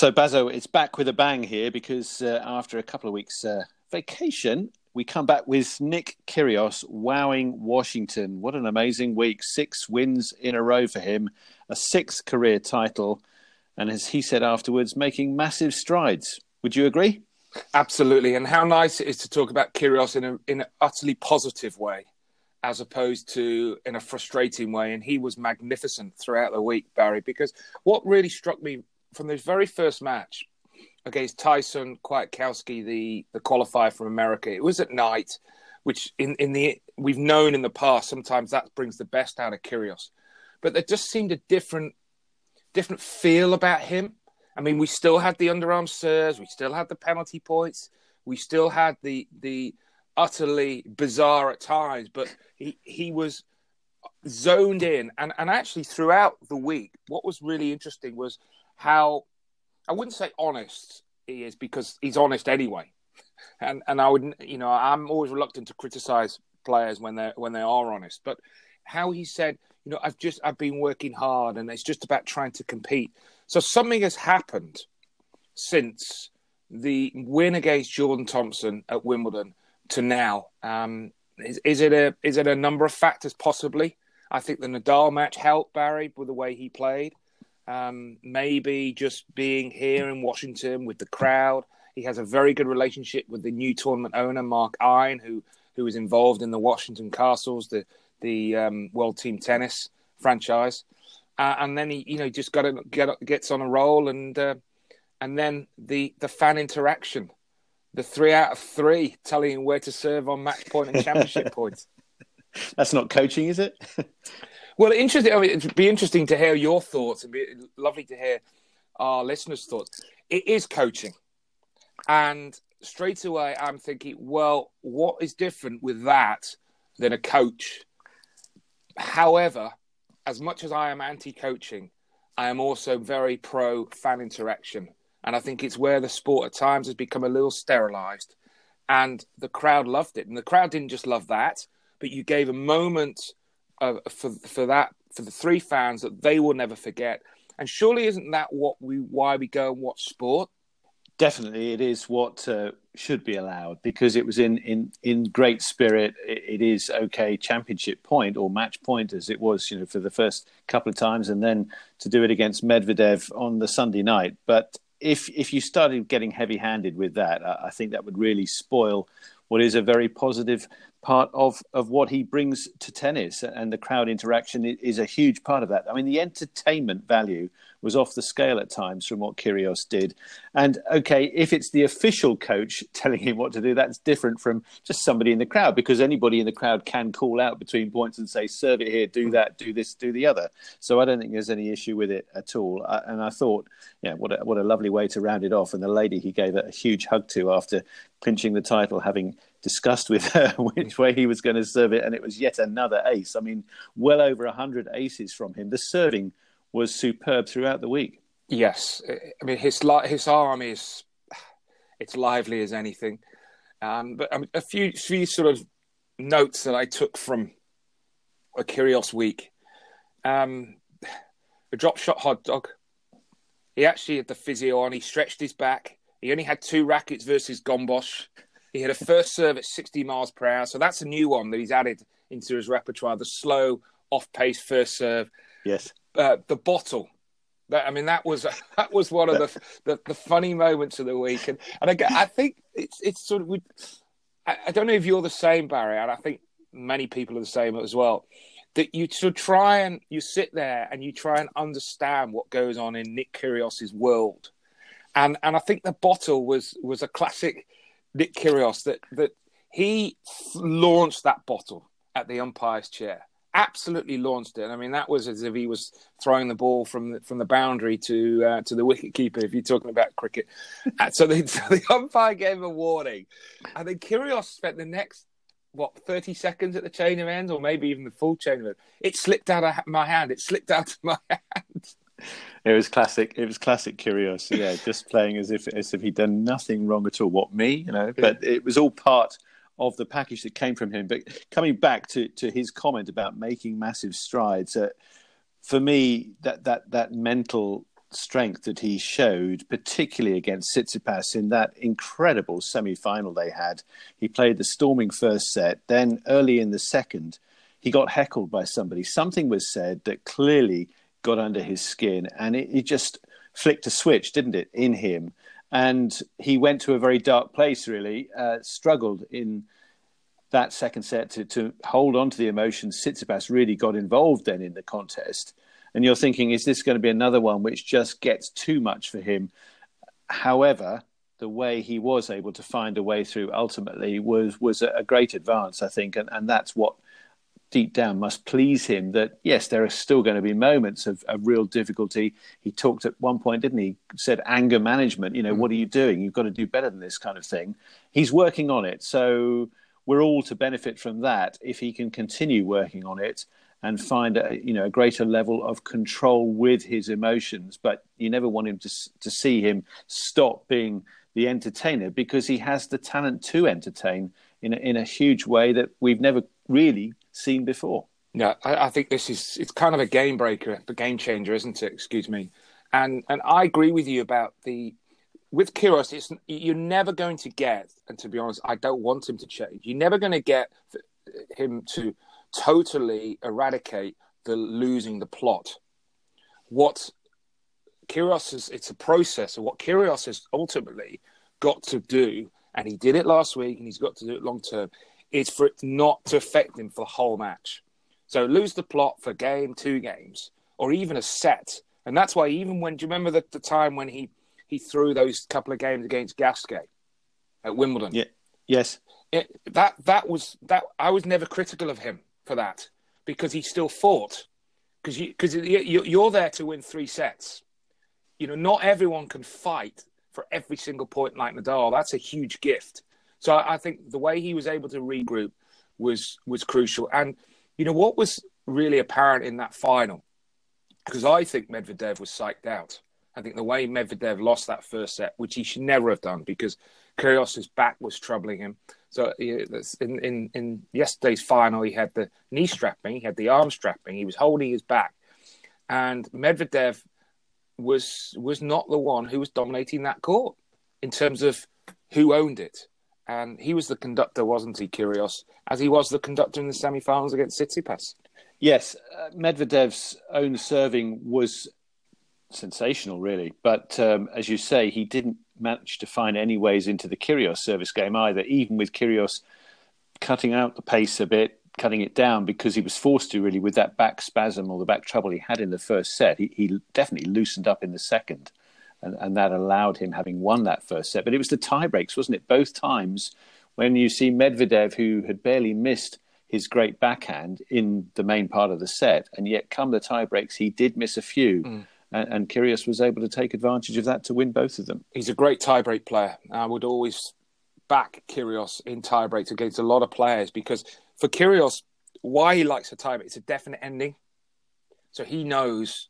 So, Bazo, it's back with a bang here because uh, after a couple of weeks' uh, vacation, we come back with Nick Kyrgios wowing Washington. What an amazing week! Six wins in a row for him, a sixth career title, and as he said afterwards, making massive strides. Would you agree? Absolutely. And how nice it is to talk about Kyrgios in, a, in an utterly positive way, as opposed to in a frustrating way. And he was magnificent throughout the week, Barry, because what really struck me from his very first match against Thai-Son Kwiatkowski, the the qualifier from America. It was at night, which in in the we've known in the past sometimes that brings the best out of Kyrgios, but there just seemed a different different feel about him. I mean, we still had the underarm serves, we still had the penalty points, we still had the the utterly bizarre at times, but he he was zoned in and and actually throughout the week what was really interesting was how I wouldn't say honest he is because he's honest anyway, and and I would you know I'm always reluctant to criticize players when they when they are honest, but how he said you know I've just I've been working hard and it's just about trying to compete. So something has happened since the win against Jordan Thompson at Wimbledon to now. Um, is, is it a is it a number of factors possibly? I think the Nadal match helped Barry with the way he played. Um, maybe just being here in Washington with the crowd. He has a very good relationship with the new tournament owner, Mark Ein, who who is involved in the Washington Kastles, the the um, World Team Tennis franchise. Uh, and then he, you know, just got to get gets on a roll, and uh, and then the the fan interaction, the three out of three telling him where to serve on match point and championship points. That's not coaching, is it? Well, interesting. I mean, it'd be interesting to hear your thoughts, and be lovely to hear our listeners' thoughts. It is coaching, and straight away, I'm thinking, well, what is different with that than a coach? However, as much as I am anti-coaching, I am also very pro fan interaction, and I think it's where the sport at times has become a little sterilized, and the crowd loved it, and the crowd didn't just love that, but you gave a moment uh, for for that for the three fans that they will never forget. And surely isn't that what we why we go and watch sport? Definitely, it is what uh, should be allowed because it was in in in great spirit. It, it is okay championship point or match point as it was, you know, for the first couple of times, and then to do it against Medvedev on the Sunday night. But if if you started getting heavy handed with that, I, I think that would really spoil what is a very positive part of, of what he brings to tennis, and the crowd interaction is a huge part of that. I mean, the entertainment value was off the scale at times from what Kyrgios did. And okay, if it's the official coach telling him what to do, that's different from just somebody in the crowd because anybody in the crowd can call out between points and say, serve it here, do mm. that, do this, do the other. So I don't think there's any issue with it at all. and I thought, yeah, what a, what a lovely way to round it off. And the lady he gave a huge hug to after clinching the title, having discussed with her which way he was going to serve it, and it was yet another ace. I mean, well over 100 aces from him. The serving was superb throughout the week. Yes. I mean, his, his arm is it's lively as anything. Um, but um, a few, few sort of notes that I took from a Kyrgios week. Um, a drop shot hot dog. He actually had the physio on. He stretched his back. He only had two rackets versus Gombos. He had a first serve at 60 miles per hour. So that's a new one that he's added into his repertoire the slow, off pace first serve. Yes. Uh, the bottle. That, I mean, that was that was one of the, the, the funny moments of the week, and and again, I think it's it's sort of we. I, I, don't know if you're the same, Barry, and I think many people are the same as well. That you to try and you sit there and you try and understand what goes on in Nick Kyrgios's world, and and I think the bottle was was a classic Nick Kyrgios that that he launched that bottle at the umpire's chair. Absolutely launched it. I mean, that was as if he was throwing the ball from the, from the boundary to uh, to the wicket keeper. If you're talking about cricket, so, the, so the umpire gave a warning, and then Kyrgios spent the next what 30 seconds at the chain of ends or maybe even the full chain of it it slipped out of my hand it slipped out of my hand it was classic. It was classic Kyrgios. Yeah, just playing as if as if he'd done nothing wrong at all. What me, you know? But it was all part of the package that came from him. But coming back to to his comment about making massive strides, uh, for me, that that that mental strength that he showed, particularly against Tsitsipas in that incredible semi final they had. He played the storming first set, then early in the second, he got heckled by somebody. Something was said that clearly got under his skin, and it, it just flicked a switch, didn't it, in him? And he went to a very dark place, really, uh, struggled in that second set to, to hold on to the emotions. Tsitsipas really got involved then in the contest. And you're thinking, is this going to be another one which just gets too much for him? However, the way he was able to find a way through ultimately was was a, great advance, I think, and, and that's what deep down must please him that yes, there are still going to be moments of, of real difficulty. He talked at one point, didn't he? Said anger management. You know, mm. what are you doing? You've got to do better than this kind of thing. He's working on it, so we're all to benefit from that if he can continue working on it and find a you know a greater level of control with his emotions. But you never want him to to see him stop being the entertainer because he has the talent to entertain in a, in a huge way that we've never really seen before. Yeah, I, I, think this is it's kind of a game breaker, a game changer, isn't it? Excuse me. And and I agree with you about the with Kyrgios. It's you're never going to get, and to be honest, I don't want him to change. You're never going to get him to totally eradicate the losing the plot. What Kyrgios is, it's a process, and what Kyrgios has ultimately got to do, and he did it last week, and he's got to do it long term, is for it not to affect him for the whole match. So lose the plot for game, two games, or even a set. And that's why even when do you remember the, the time when he he threw those couple of games against Gasquet at Wimbledon? Yeah. Yes. It, that that was that I was never critical of him for that because he still fought because you because you, you're there to win three sets. You know, not everyone can fight for every single point like Nadal. That's a huge gift. So I, I think the way he was able to regroup was was crucial. And you know what was really apparent in that final, because I think Medvedev was psyched out. I think the way Medvedev lost that first set, which he should never have done, because Kyrgios's back was troubling him. So in, in in yesterday's final, he had the knee strapping, he had the arm strapping, he was holding his back, and Medvedev was was not the one who was dominating that court in terms of who owned it and he was the conductor, wasn't he, Kyrgios, as he was the conductor in the semi-finals against Tsitsipas? Yes, uh, Medvedev's own serving was sensational, really. But um, as you say, he didn't manage to find any ways into the Kyrgios service game either, even with Kyrgios cutting out the pace a bit, cutting it down because he was forced to really with that back spasm or the back trouble he had in the first set. He, he definitely loosened up in the second and, and that allowed him having won that first set. But it was the tie breaks, wasn't it? Both times when you see Medvedev, who had barely missed his great backhand in the main part of the set, and yet come the tie breaks, he did miss a few. Mm. And, and Kyrgios was able to take advantage of that to win both of them. He's a great tiebreak player. I would always back Kyrgios in tiebreaks against a lot of players because for Kyrgios, why he likes a tiebreak, it's a definite ending. So he knows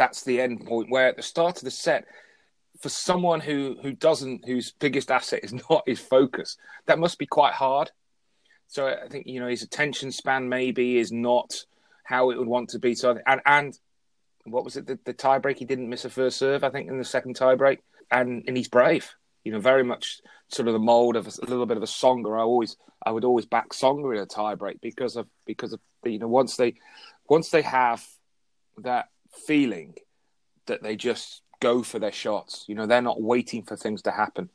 that's the end point where at the start of the set for someone who who doesn't whose biggest asset is not his focus that must be quite hard. So i think you know his attention span maybe is not how it would want to be. So and and what was it the, the tie break he didn't miss a first serve i think in the second tie break and and he's brave you know very much sort of the mold of a, a little bit of a Tsonga. I always i would always back Tsonga in a tie break because of because of you know once they once they have that feeling that they just go for their shots. You know, they're not waiting for things to happen.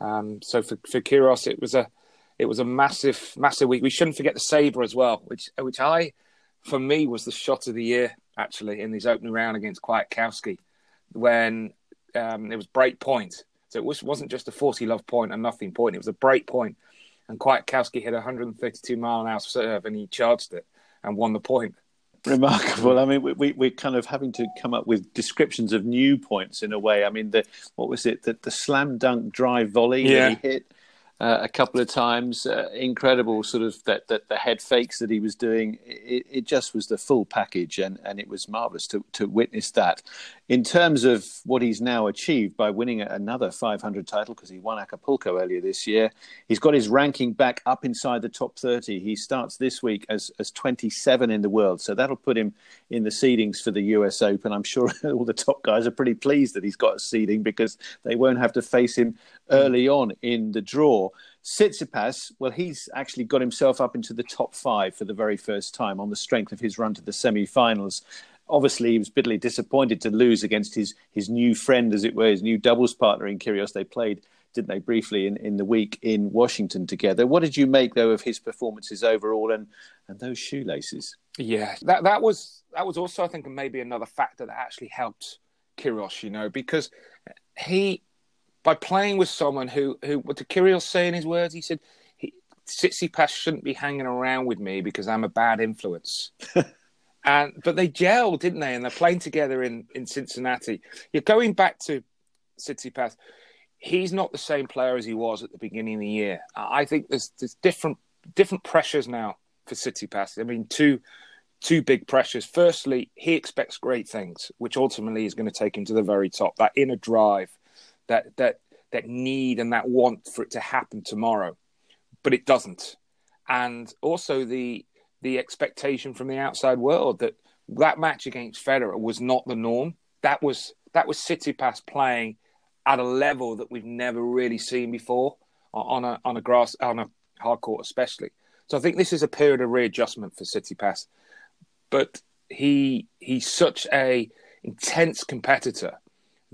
Um, so for for Kyrgios, it was a it was a massive massive week. We shouldn't forget the SABR as well, which which I for me was the shot of the year actually in his opening round against Kwiatkowski when um, it was break point. So it was, wasn't just a 40 love point and nothing point. It was a break point, and Kwiatkowski hit a 132 mile an hour serve and he charged it and won the point remarkable. I mean, we, we, we're kind of having to come up with descriptions of new points in a way. I mean, the what was it? that the slam dunk drive volley yeah. he hit. Uh, a couple of times. Uh, incredible, sort of that, that the head fakes that he was doing. It, it, just was the full package, and, and it was marvelous to, to witness that. In terms of what he's now achieved by winning another 500 title, because he won Acapulco earlier this year, he's got his ranking back up inside the top 30. He starts this week as, as 27 in the world, so that'll put him in the seedings for the US Open. I'm sure all the top guys are pretty pleased that he's got a seeding because they won't have to face him early on in the draw. Tsitsipas, well, he's actually got himself up into the top five for the very first time on the strength of his run to the semi-finals. Obviously, he was bitterly disappointed to lose against his his new friend, as it were, his new doubles partner in Kyrgios. They played, didn't they, briefly in, in the week in Washington together. What did you make though of his performances overall and and those shoelaces? Yeah, that that was that was also, I think, maybe another factor that actually helped Kyrgios. You know, because he by playing with someone who, who what did Kirill say in his words? He said, he, Tsitsipas shouldn't be hanging around with me because I'm a bad influence. and but they gelled, didn't they? And they're playing together in, in Cincinnati. You're going back to Tsitsipas. He's not the same player as he was at the beginning of the year. I think there's there's different different pressures now for Tsitsipas. I mean, two two big pressures. Firstly, he expects great things, which ultimately is going to take him to the very top. That inner drive that that that need and that want for it to happen tomorrow, but it doesn't. And also the the expectation from the outside world that that match against Federer was not the norm. That was that was Tsitsipas playing at a level that we've never really seen before on a on a grass on a hard court, especially. So I think this is a period of readjustment for Tsitsipas. But he he's such a intense competitor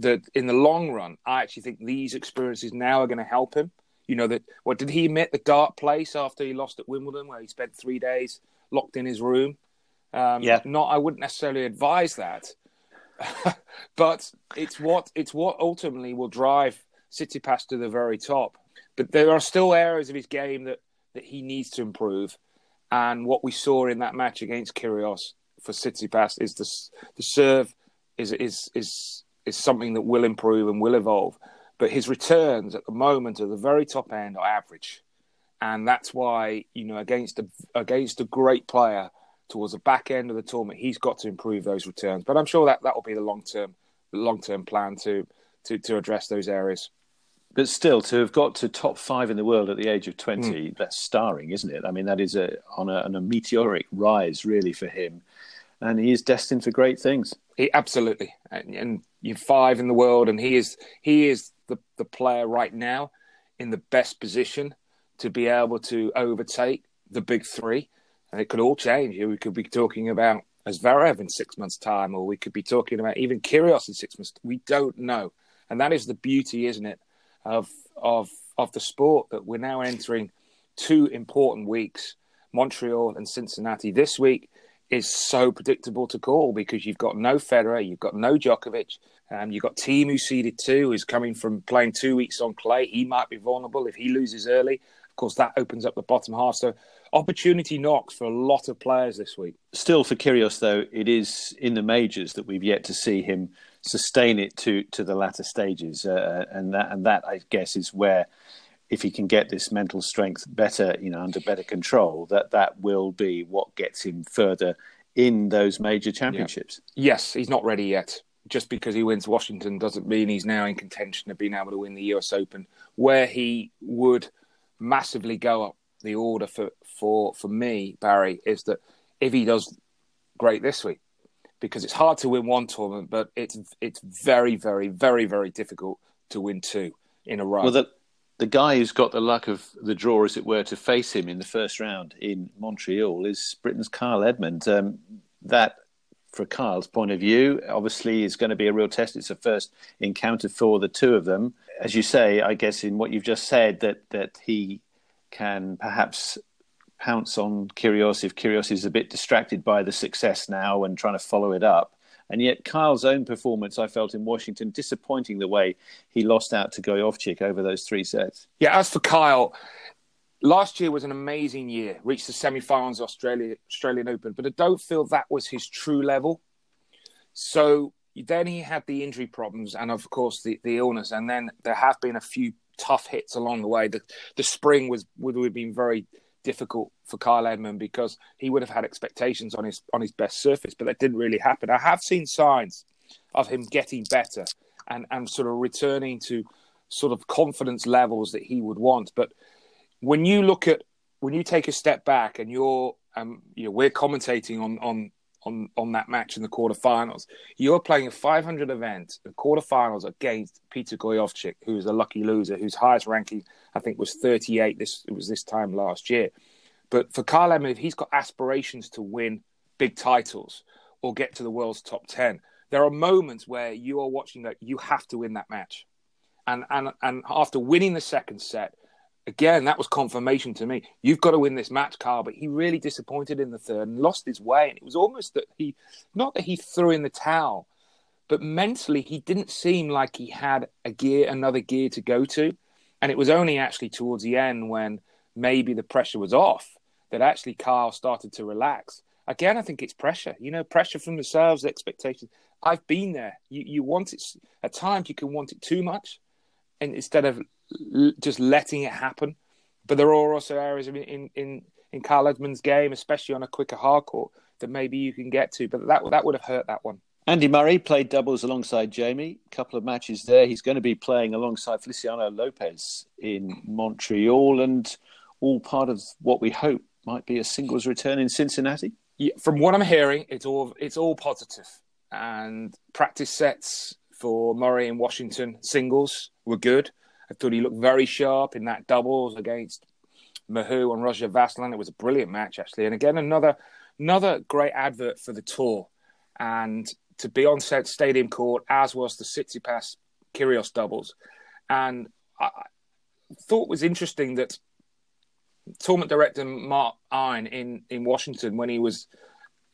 that in the long run, I actually think these experiences now are going to help him. You know that what did he admit the dark place after he lost at Wimbledon, where he spent three days locked in his room. Um, yeah, not I wouldn't necessarily advise that, but it's what it's what ultimately will drive Tsitsipas to the very top. But there are still areas of his game that that he needs to improve, and what we saw in that match against Kyrgios for Tsitsipas is the the serve is is is is something that will improve and will evolve. But his returns at the moment at the very top end are average, and that's why you know against a against a great player towards the back end of the tournament, he's got to improve those returns. But I'm sure that that will be the long term long term plan to to to address those areas. But still, to have got to top five in the world at the age of 20, mm. that's starring, isn't it? I mean, that is a on a, on a meteoric rise, really, for him and he is destined for great things. He absolutely, and, and you're five in the world, and he is he is the the player right now in the best position to be able to overtake the big three, and it could all change. We could be talking about Zverev in six months' time, or we could be talking about even Kyrgios in six months. We don't know, and that is the beauty, isn't it, of of of the sport that we're now entering two important weeks, Montreal and Cincinnati this week is so predictable to call because you've got no Federer, you've got no Djokovic, um, you've got Thiem who's seeded two, who's coming from playing two weeks on clay. He might be vulnerable if he loses early. Of course, that opens up the bottom half. So opportunity knocks for a lot of players this week. Still, for Kyrgios, though, it is in the majors that we've yet to see him sustain it to to the latter stages, uh, and that and that I guess is where if he can get this mental strength better, you know, under better control, that that will be what gets him further in those major championships. Yeah. Yes, he's not ready yet. Just because he wins Washington doesn't mean he's now in contention of being able to win the US Open, where he would massively go up the order for for for me, Barry, is that if he does great this week, because it's hard to win one tournament, but it's it's very, very, very, very difficult to win two in a row. Well, the, the guy who's got the luck of the draw, as it were, to face him in the first round in Montreal is Britain's Kyle Edmund. Um, that, for Kyle's point of view, obviously is going to be a real test. It's a first encounter for the two of them. As you say, I guess in what you've just said, that that he can perhaps pounce on Kyrgios if Kyrgios is a bit distracted by the success now and trying to follow it up. And yet, Kyle's own performance, I felt in Washington, disappointing the way he lost out to Gojowczyk over those three sets. Yeah, as for Kyle, last year was an amazing year. Reached the semi-finals Australia Australian Open, but I don't feel that was his true level. So then he had the injury problems, and of course the, the illness, and then there have been a few tough hits along the way. The the spring was would have been very difficult for Kyle Edmund because he would have had expectations on his on his best surface, but that didn't really happen. I have seen signs of him getting better and and sort of returning to sort of confidence levels that he would want. But when you look at when you take a step back and you're um, you know we're commentating on on on on that match in the quarterfinals. You're playing a 500 event, the quarterfinals against Peter Gojowczyk, who is a lucky loser, whose highest ranking I think was 38. This it was this time last year. But for Edmund, if he's got aspirations to win big titles or get to the world's top 10, there are moments where you are watching that you have to win that match. And and and after winning the second set, again, that was confirmation to me. You've got to win this match, Kyle. But he really disappointed in the third and lost his way. And it was almost that he, not that he threw in the towel, but mentally he didn't seem like he had a gear, another gear to go to. And it was only actually towards the end when maybe the pressure was off that actually Kyle started to relax. Again, I think it's pressure. You know, pressure from the sales expectations. I've been there. You you want it at times. You can want it too much, instead of just letting it happen. But there are also areas in in in, in Kyle Edmund's game, especially on a quicker hard court, that maybe you can get to. But that that would have hurt that one. Andy Murray played doubles alongside Jamie. A couple of matches there. He's going to be playing alongside Feliciano Lopez in Montreal, and all part of what we hope might be a singles return in Cincinnati. Yeah, from what I'm hearing, it's all it's all positive, and practice sets for Murray in Washington singles were good. I thought he looked very sharp in that doubles against Mahut and Roger Vasselin. It was a brilliant match, actually. And again, another another great advert for the tour. And to be on set Stadium Court, as was the Tsitsipas Kyrgios doubles. And I thought was interesting that tournament director Mark Ein in, in Washington, when he was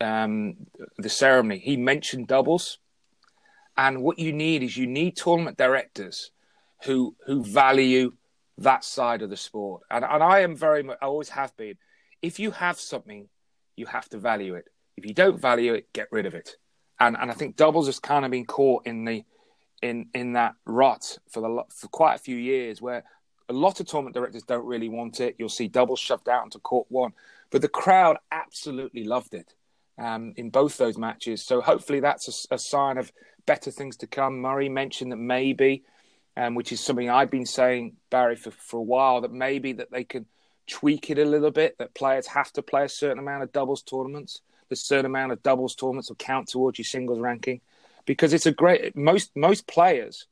um, the ceremony, he mentioned doubles. And what you need is you need tournament directors who who value that side of the sport. And and I am very much I always have been. If you have something, you have to value it. If you don't value it, get rid of it. And and I think doubles has kind of been caught in the in in that rut for the for quite a few years where a lot of tournament directors don't really want it. You'll see doubles shoved out into court one, but the crowd absolutely loved it um, in both those matches. So hopefully that's a, a, sign of better things to come. Murray mentioned that maybe um, which is something I've been saying, Barry, for, for a while, that maybe that they can tweak it a little bit, that players have to play a certain amount of doubles tournaments. The certain amount of doubles tournaments will count towards your singles ranking. Because it's a great most most players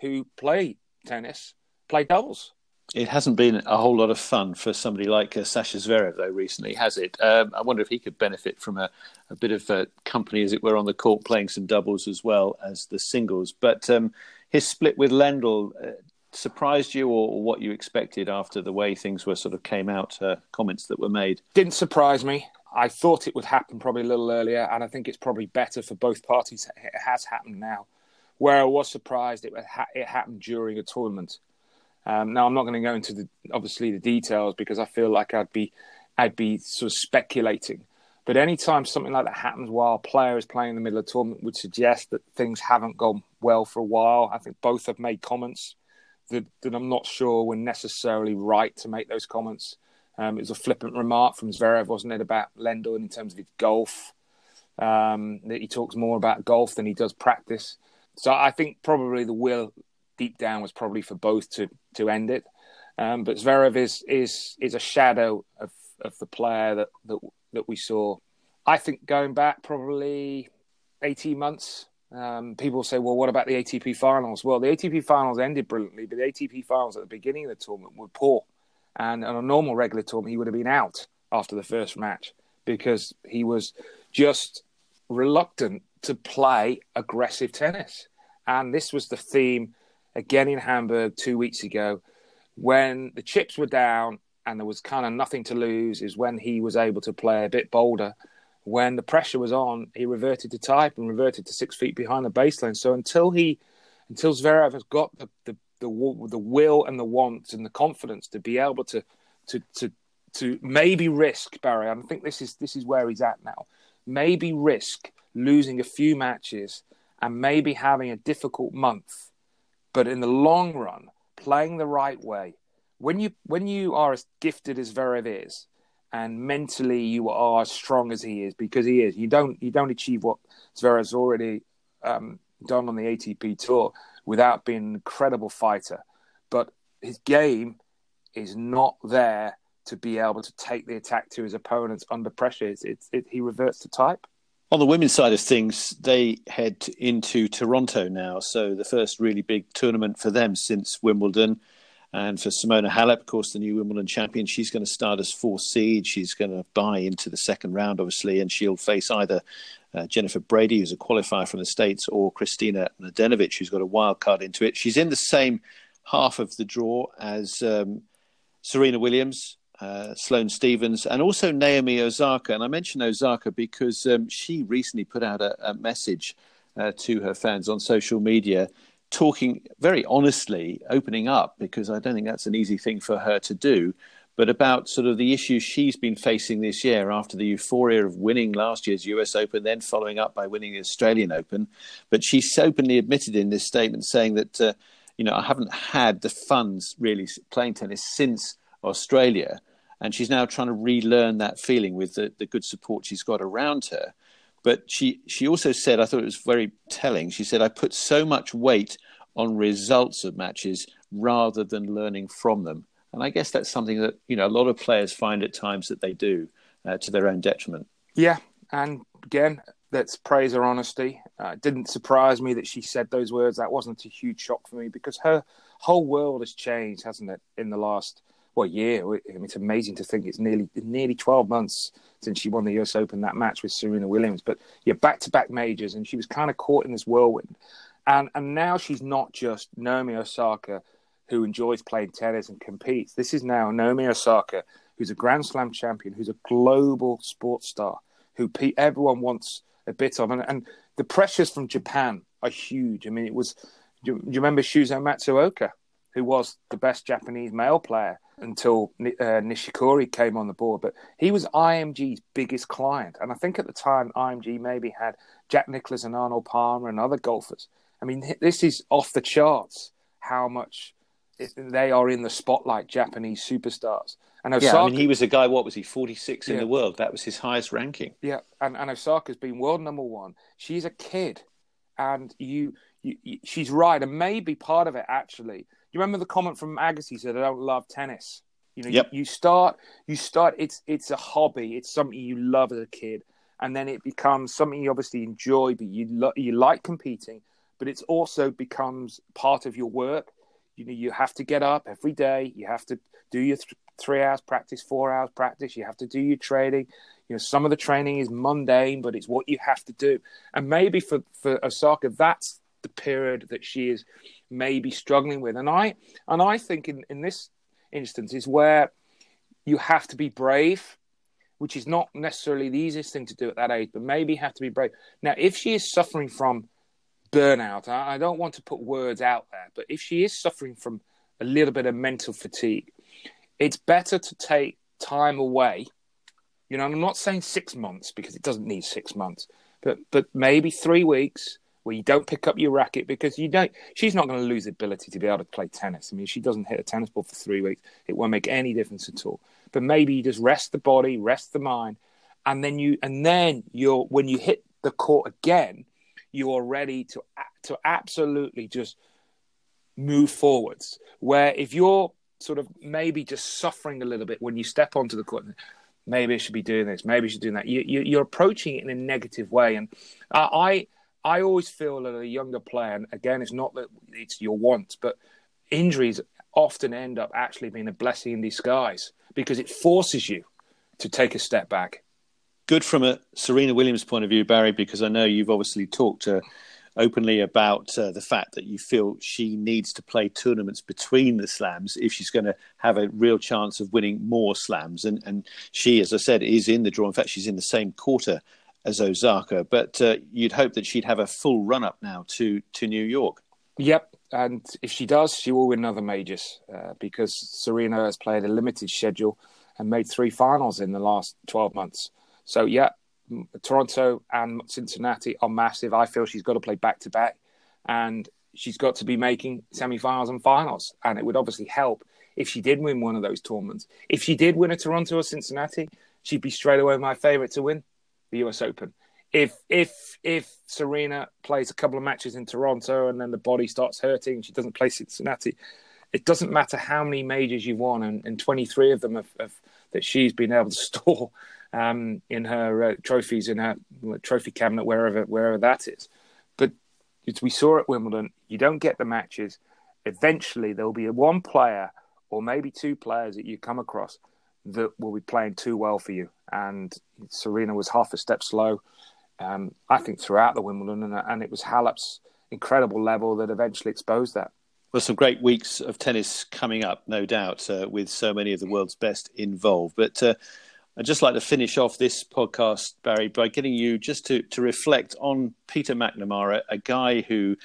who play tennis play doubles. It hasn't been a whole lot of fun for somebody like uh, Sasha Zverev, though, recently, has it? Um, I wonder if he could benefit from a, a bit of a company, as it were, on the court, playing some doubles as well as the singles. But um, his split with Lendl uh, surprised you, or, or, what you expected after the way things were sort of came out? Uh, comments that were made didn't surprise me. I thought it would happen probably a little earlier, and I think it's probably better for both parties. It has happened now. Where I was surprised, it, it happened during a tournament. Um, now I'm not going to go into the obviously the details because I feel like I'd be I'd be sort of speculating. But anytime something like that happens while a player is playing in the middle of a tournament would suggest that things haven't gone well for a while. I think both have made comments that, that I'm not sure were necessarily right to make those comments. Um, it was a flippant remark from Zverev, wasn't it, about Lendl in terms of his golf? Um, that he talks more about golf than he does practice. So I think probably the will deep down was probably for both to to end it. Um, but Zverev is is is a shadow of of the player that that that we saw. I think going back probably 18 months, um, people say, well, what about the ATP finals? Well, the ATP finals ended brilliantly, but the ATP finals at the beginning of the tournament were poor. And on a normal regular tournament, he would have been out after the first match because he was just reluctant to play aggressive tennis. And this was the theme again in Hamburg two weeks ago when the chips were down and there was kind of nothing to lose is when he was able to play a bit bolder. When the pressure was on, he reverted to type and reverted to six feet behind the baseline. So until he, until Zverev has got the the the, the will and the want and the confidence to be able to to to to maybe risk Barry. I think this is this is where he's at now. Maybe risk losing a few matches and maybe having a difficult month, but in the long run, playing the right way. When you when you are as gifted as Zverev is, and mentally you are as strong as he is, because he is, you don't you don't achieve what Zverev's already um, done on the ATP tour without being an incredible fighter. But his game is not there to be able to take the attack to his opponents under pressure. It's, it's, it, he reverts to type. On the women's side of things, they head into Toronto now. So the first really big tournament for them since Wimbledon. And for Simona Halep, of course, the new Wimbledon champion, she's going to start as fourth seed. She's going to buy into the second round, obviously, and she'll face either uh, Jennifer Brady, who's a qualifier from the States, or Kristina Mladenovic, who's got a wild card into it. She's in the same half of the draw as um, Serena Williams, uh, Sloane Stevens, and also Naomi Osaka. And I mention Osaka because um, she recently put out a, a message uh, to her fans on social media, talking very honestly, opening up, because I don't think that's an easy thing for her to do, but about sort of the issues she's been facing this year after the euphoria of winning last year's US Open, then following up by winning the Australian Open. But she's openly admitted in this statement saying that, uh, you know, I haven't had the funds really playing tennis since Australia. And she's now trying to relearn that feeling with the, the good support she's got around her. But she, she also said, I thought it was very telling. She said, I put so much weight on results of matches rather than learning from them. And I guess that's something that, you know, a lot of players find at times that they do uh, to their own detriment. Yeah. And again, let's praise her honesty. Uh, it didn't surprise me that she said those words. That wasn't a huge shock for me because her whole world has changed, hasn't it, in the last well year? I mean, it's amazing to think it's nearly nearly twelve months since she won the U.S. Open that match with Serena Williams. But yeah, back to back majors, and she was kind of caught in this whirlwind. And and now she's not just Naomi Osaka who enjoys playing tennis and competes. This is now Naomi Osaka, who's a Grand Slam champion, who's a global sports star, who everyone wants a bit of. And, and the pressures from Japan are huge. I mean, it was. Do you, do you remember Shuzo Matsuoka, who was the best Japanese male player until uh, Nishikori came on the board? But he was IMG's biggest client, and I think at the time IMG maybe had Jack Nicklaus and Arnold Palmer and other golfers. I mean, this is off the charts. How much they are in the spotlight, Japanese superstars. And Osaka, yeah, I mean, he was a guy. What was he? Forty six in the world. That was his highest ranking. Yeah, and and Osaka's been world number one. She's a kid, and you, you, you she's right, and maybe part of it actually. You remember the comment from Agassi said, "I don't love tennis." You know, yep. you, you start, you start. It's it's a hobby. It's something you love as a kid, and then it becomes something you obviously enjoy, but you lo- you like competing. But it's also becomes part of your work you know you have to get up every day you have to do your th- three hours practice four hours practice you have to do your training you know some of the training is mundane but it's what you have to do and maybe for for osaka that's the period that she is maybe struggling with and i and i think in in this instance is where you have to be brave which is not necessarily the easiest thing to do at that age but maybe have to be brave now if she is suffering from burnout. I, I don't want to put words out there, but if she is suffering from a little bit of mental fatigue, it's better to take time away. You know, I'm not saying six months because it doesn't need six months, but but maybe three weeks where you don't pick up your racket because you don't. She's not going to lose ability to be able to play tennis. I mean, if she doesn't hit a tennis ball for three weeks, it won't make any difference at all. But maybe you just rest the body, rest the mind, and then you and then you're when you hit the court again, you are ready to to absolutely just move forwards. Where if you're sort of maybe just suffering a little bit when you step onto the court, maybe I should be doing this, maybe I should doing that. You, you, are approaching it in a negative way, and uh, I I always feel that a younger player, again, it's not that it's your want, but injuries often end up actually being a blessing in disguise because it forces you to take a step back good from a Serena Williams point of view, Barry, because I know you've obviously talked uh, openly about uh, the fact that you feel she needs to play tournaments between the slams if she's going to have a real chance of winning more slams. And, and she, as I said, is in the draw. In fact, she's in the same quarter as Osaka. But uh, you'd hope that she'd have a full run up now to, to New York. Yep. And if she does, she will win another majors uh, because Serena has played a limited schedule and made three finals in the last 12 months. So yeah, Toronto and Cincinnati are massive. I feel she's got to play back to back, and she's got to be making semi-finals and finals, and it would obviously help if she did win one of those tournaments. If she did win a Toronto or Cincinnati, she'd be straight away my favourite to win the U.S. Open. If if if Serena plays a couple of matches in Toronto and then the body starts hurting she doesn't play Cincinnati, it doesn't matter how many majors you've won, and, and 23 of them have, have, that she's been able to store um, in her uh, trophies in her trophy cabinet, wherever wherever that is. But we saw at Wimbledon, you don't get the matches. Eventually, there will be one player or maybe two players that you come across that will be playing too well for you. And Serena was half a step slow, um, I think, throughout the Wimbledon, and, and it was Halep's incredible level that eventually exposed that. Well, some great weeks of tennis coming up, no doubt, uh, with so many of the world's best involved. But uh, I'd just like to finish off this podcast, Barry, by getting you just to, to reflect on Peter McNamara, a guy who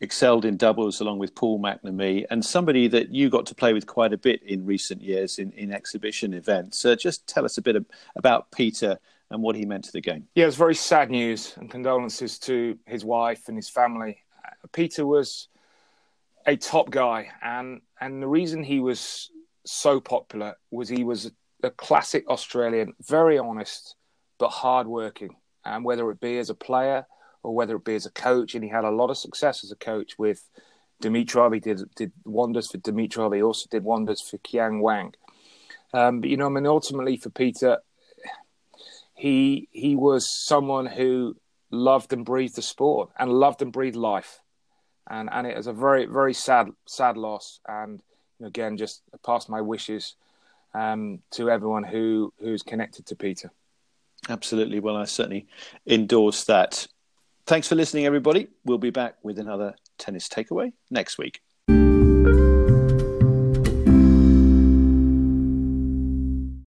excelled in doubles along with Paul McNamee, and somebody that you got to play with quite a bit in recent years in, in exhibition events. So just tell us a bit of, about Peter and what he meant to the game. Yeah, it's very sad news, and condolences to his wife and his family. Uh, Peter was a top guy, and and the reason he was so popular was he was a classic Australian, very honest but hardworking, and whether it be as a player or whether it be as a coach. And he had a lot of success as a coach with Dimitrov. He did did wonders for Dimitrov. He also did wonders for Qiang Wang. Um, but you know, I mean, ultimately for Peter, he he was someone who loved and breathed the sport and loved and breathed life, and and it was a very very sad sad loss. And again, just pass my wishes um, to everyone who who's connected to Peter. Absolutely. Well, I certainly endorse that. Thanks for listening, everybody. We'll be back with another tennis takeaway next week.